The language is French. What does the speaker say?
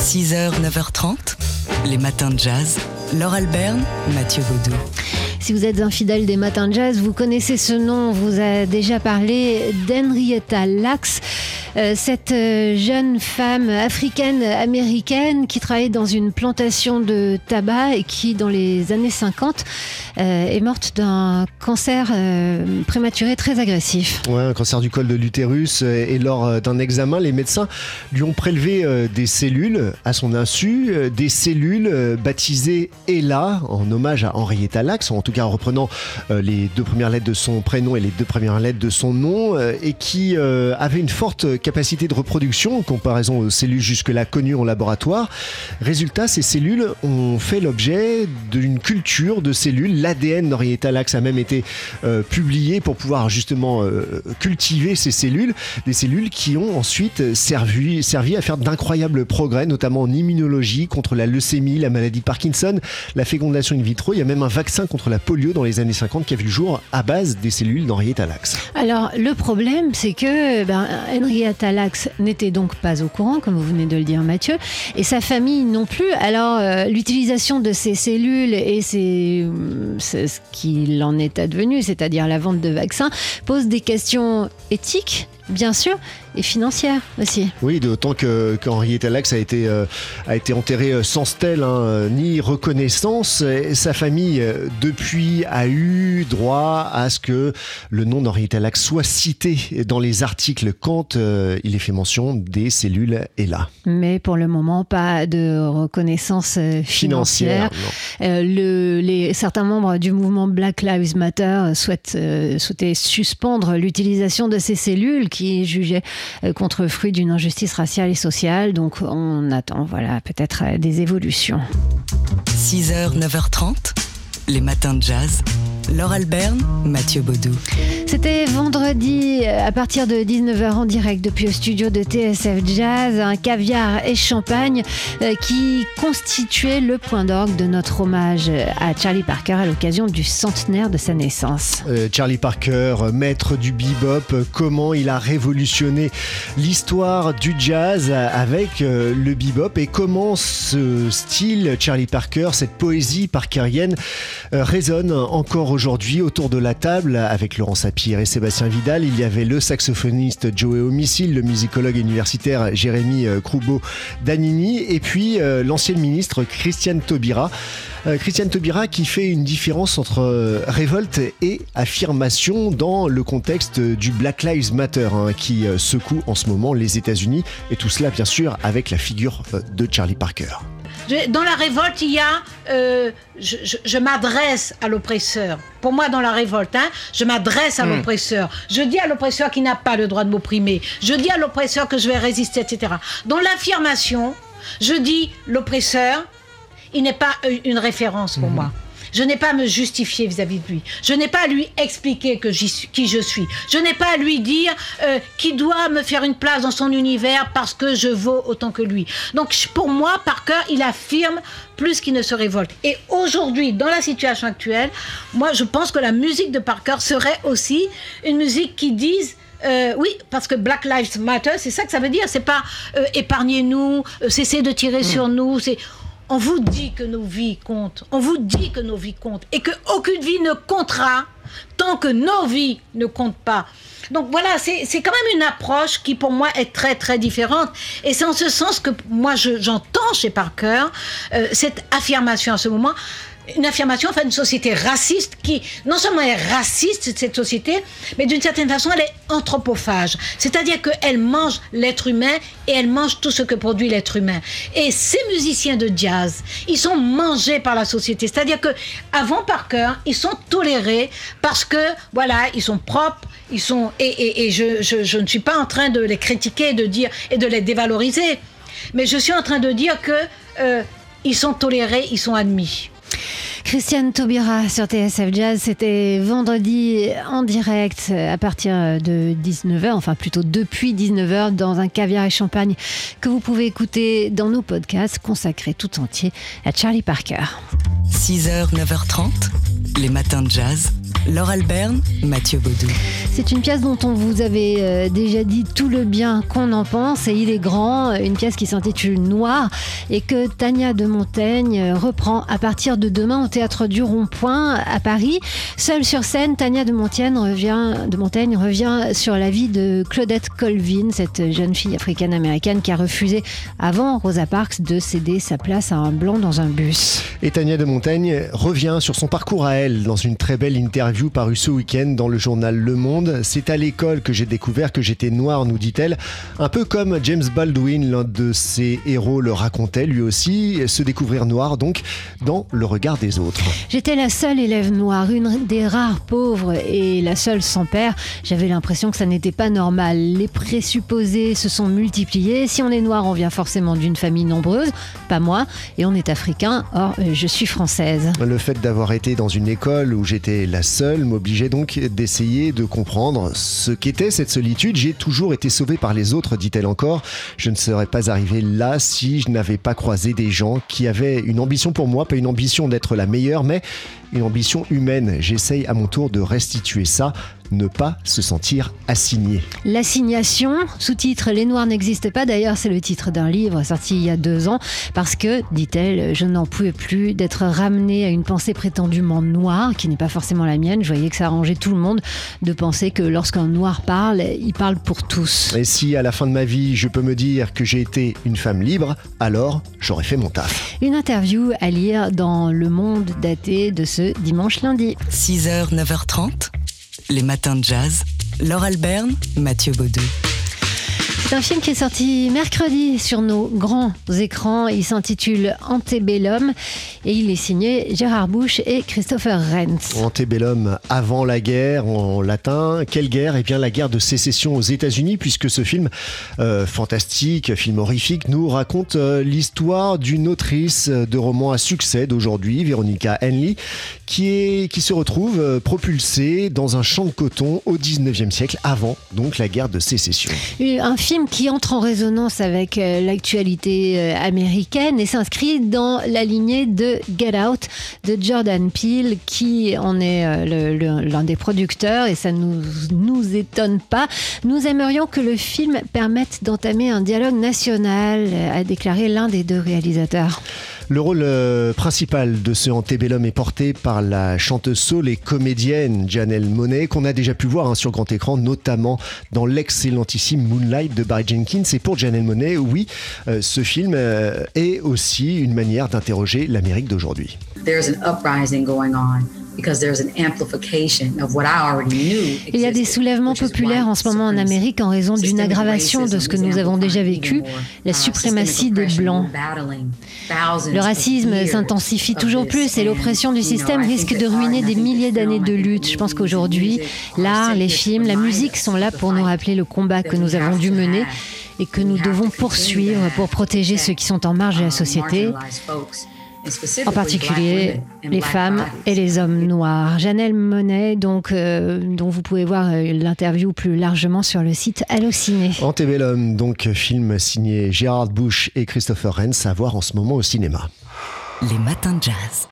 6h, 9h30, les matins de jazz. Laure Alberne, Mathieu Baudou. Si vous êtes un fidèle des matins de jazz, vous connaissez ce nom, on vous a déjà parlé d'Henrietta Lacks. Euh, cette euh, jeune femme africaine-américaine qui travaillait dans une plantation de tabac et qui, dans les années 50, euh, est morte d'un cancer prématuré très agressif. Ouais, un cancer du col de l'utérus. Et lors d'un examen, les médecins lui ont prélevé des cellules à son insu, des cellules baptisées Ella, en hommage à Henrietta Lacks, en tout cas en reprenant les deux premières lettres de son prénom et les deux premières lettres de son nom, et qui avait une forte capacité de reproduction en comparaison aux cellules jusque-là connues en laboratoire. Résultat, ces cellules ont fait l'objet d'une culture de cellules. L'ADN d'Henrietta Lacks a même été euh, publié pour pouvoir justement euh, cultiver ces cellules, des cellules qui ont ensuite servi, à faire d'incroyables progrès, notamment en immunologie contre la leucémie, la maladie de Parkinson, la fécondation in vitro. Il y a même un vaccin contre la polio dans les années 50 qui a vu le jour à base des cellules d'Henrietta Lacks. Alors le problème, c'est que ben, Talax n'était donc pas au courant, comme vous venez de le dire Mathieu, et sa famille non plus. Alors euh, l'utilisation de ces cellules et c'est ce qu'il en est advenu, c'est-à-dire la vente de vaccins, pose des questions éthiques bien sûr, et financière aussi. Oui, d'autant que qu'Henrietta Lacks a été euh, a été enterrée euh, sans stèle hein, ni reconnaissance. Et sa famille euh, depuis a eu droit à ce que le nom d'Henrietta Lacks soit cité dans les articles quand il est fait mention des cellules ELA. Mais pour le moment, pas de reconnaissance financière. le, les, certains membres du mouvement Black Lives Matter souhaitent souhaitaient suspendre l'utilisation de ces cellules qui est jugé euh, contre fruit d'une injustice raciale et sociale. Donc on attend voilà, peut-être euh, des évolutions. 6h, 9h30, les matins de jazz. Laure Alberne, Mathieu Baudou. C'était vendredi euh, à partir de 19h en direct depuis le studio de TSF Jazz, un caviar et champagne euh, qui constituait le point d'orgue de notre hommage à Charlie Parker à l'occasion du centenaire de sa naissance. Euh, Charlie Parker, maître du bebop, comment il a révolutionné l'histoire du jazz avec le bebop et comment ce style Charlie Parker, cette poésie parkerienne résonne encore aujourd'hui autour de la table avec Laurent Sapir et Sébastien Vidal. Il y avait le saxophoniste Joey Homicile, le musicologue universitaire Jérémy euh, Croubeau-Danini et puis euh, l'ancienne ministre Christiane Taubira. Euh, Christiane Taubira qui fait une différence entre révolte et affirmation dans le contexte du Black Lives Matter hein, qui secoue en ce moment les États-Unis et tout cela bien sûr avec la figure de Charlie Parker. Dans la révolte, il y a euh, je, m'adresse à l'oppresseur. Pour moi, dans la révolte, hein, je m'adresse à hmm. l'oppresseur. Je dis à l'oppresseur qui n'a pas le droit de m'opprimer. Je dis à l'oppresseur que je vais résister, etc. Dans l'affirmation, je dis l'oppresseur, il n'est pas euh, une référence pour hmm. moi. Je n'ai pas à me justifier vis-à-vis de lui. Je n'ai pas à lui expliquer que qui je suis. Je n'ai pas à lui dire euh, qu'il doit me faire une place dans son univers parce que je vaux autant que lui. Donc pour moi, Parker, il affirme plus qu'il ne se révolte. Et aujourd'hui, dans la situation actuelle, moi, je pense que la musique de Parker serait aussi une musique qui dise euh, oui, parce que Black Lives Matter, c'est ça que ça veut dire. C'est pas euh, épargnez-nous, cessez de tirer sur nous. C'est on vous dit que nos vies comptent. On vous dit que nos vies comptent. Et qu'aucune vie ne comptera tant que nos vies ne comptent pas. Donc voilà, c'est quand même une approche qui pour moi est très très différente. Et c'est en ce sens que moi j'entends chez Parker euh, cette affirmation à ce moment une affirmation enfin une société raciste qui non seulement est raciste cette société, mais d'une certaine façon elle est anthropophage, c'est-à-dire qu'elle mange l'être humain et elle mange tout ce que produit l'être humain. Et ces musiciens de jazz, ils sont mangés par la société, c'est-à-dire que avant Parker, ils sont tolérés parce que voilà, ils sont propres, ils sont et, et, je, je, ne suis pas en train de les critiquer, de dire et de les dévaloriser, mais je suis en train de dire que euh, ils sont tolérés, ils sont admis. Christiane Taubira sur TSF Jazz, c'était vendredi en direct à partir de 19h, enfin plutôt depuis 19h dans un caviar et champagne que vous pouvez écouter dans nos podcasts consacrés tout entier à Charlie Parker. 6h, 9h30, les matins de jazz. Laure Alberne, Mathieu Baudou. C'est une pièce dont on vous avait euh, déjà dit tout le bien qu'on en pense et il est grand, une pièce qui s'intitule Noir et que Tania de Montaigne reprend à partir de demain au théâtre du Rond-Point à Paris. Seule sur scène, Tania de Montaigne revient, de Montaigne revient sur la vie de Claudette Colvin, cette jeune fille africaine-américaine qui a refusé avant Rosa Parks de céder sa place à un blanc dans un bus. Et Tania de Montaigne revient sur son parcours à elle dans une très belle interview parue ce week-end dans le journal Le Monde. C'est à l'école que j'ai découvert que j'étais noire, nous dit-elle. Un peu comme James Baldwin, l'un de ses héros, le racontait lui aussi. Se découvrir noir, donc, dans le regard des autres. J'étais la seule élève noire, une des rares pauvres et la seule sans père. J'avais l'impression que ça n'était pas normal. Les présupposés se sont multipliés. Si on est noir, on vient forcément d'une famille nombreuse, pas moi, et on est africain. Or, je suis française. Le fait d'avoir été dans une école où j'étais la seule m'obligeait donc d'essayer de comprendre ce qu'était cette solitude. J'ai toujours été sauvée par les autres, dit-elle encore. Je ne serais pas arrivée là si je n'avais pas croisé des gens qui avaient une ambition pour moi, pas une ambition d'être la meilleure, mais une ambition humaine. J'essaye à mon tour de restituer ça ne pas se sentir assigné. L'assignation, sous-titre Les Noirs n'existent pas, d'ailleurs c'est le titre d'un livre sorti il y a deux ans, parce que, dit-elle, je n'en pouvais plus d'être ramenée à une pensée prétendument noire, qui n'est pas forcément la mienne. Je voyais que ça arrangeait tout le monde de penser que lorsqu'un noir parle, il parle pour tous. Et si à la fin de ma vie, je peux me dire que j'ai été une femme libre, alors j'aurais fait mon taf. Une interview à lire dans Le Monde daté de ce dimanche lundi. 6h, 9h30 les matins de jazz. Laure Alberne, Mathieu Baudou. C'est un film qui est sorti mercredi sur nos grands écrans. Il s'intitule Antebellum et il est signé Gérard Bush et Christopher Renz. Antebellum avant la guerre en latin. Quelle guerre? Eh bien la guerre de sécession aux États-Unis puisque ce film euh, fantastique, film horrifique, nous raconte euh, l'histoire d'une autrice de romans à succès d'aujourd'hui, Veronica Henley, qui, est, qui se retrouve euh, propulsée dans un champ de coton au 19e siècle, avant donc la guerre de sécession. Un film qui entre en résonance avec euh, l'actualité euh, américaine et s'inscrit dans la lignée de Get Out de Jordan Peele, qui en est euh, l'un des producteurs et ça ne nous, nous étonne pas. Nous aimerions que le film permette d'entamer un dialogue national, a déclaré l'un des deux réalisateurs. Le rôle euh, principal de ce Antebellum est porté par la chanteuse soul et comédienne Janelle Monet, qu'on a déjà pu voir hein, sur grand écran, notamment dans l'excellentissime Moonlight de Barry Jenkins. Et pour Janelle Monet, oui, euh, ce film euh, est aussi une manière d'interroger l'Amérique d'aujourd'hui. Il y a des soulèvements populaires en ce moment en Amérique en raison d'une aggravation de ce que nous avons déjà vécu, la uh, suprématie des Blancs. Le racisme s'intensifie toujours plus et l'oppression du système risque de ruiner des milliers d'années de lutte. Je pense qu'aujourd'hui, l'art, les films, la musique sont là pour nous rappeler le combat que nous avons dû mener et que nous devons poursuivre pour protéger ceux qui sont en marge de la société en particulier les femmes et les hommes noirs. Janelle Monet, donc, euh, dont vous pouvez voir euh, l'interview plus largement sur le site Allociné. Antebellum, donc film signé Gérard Bush et Christopher Renz, à voir en ce moment au cinéma. Les matins de jazz.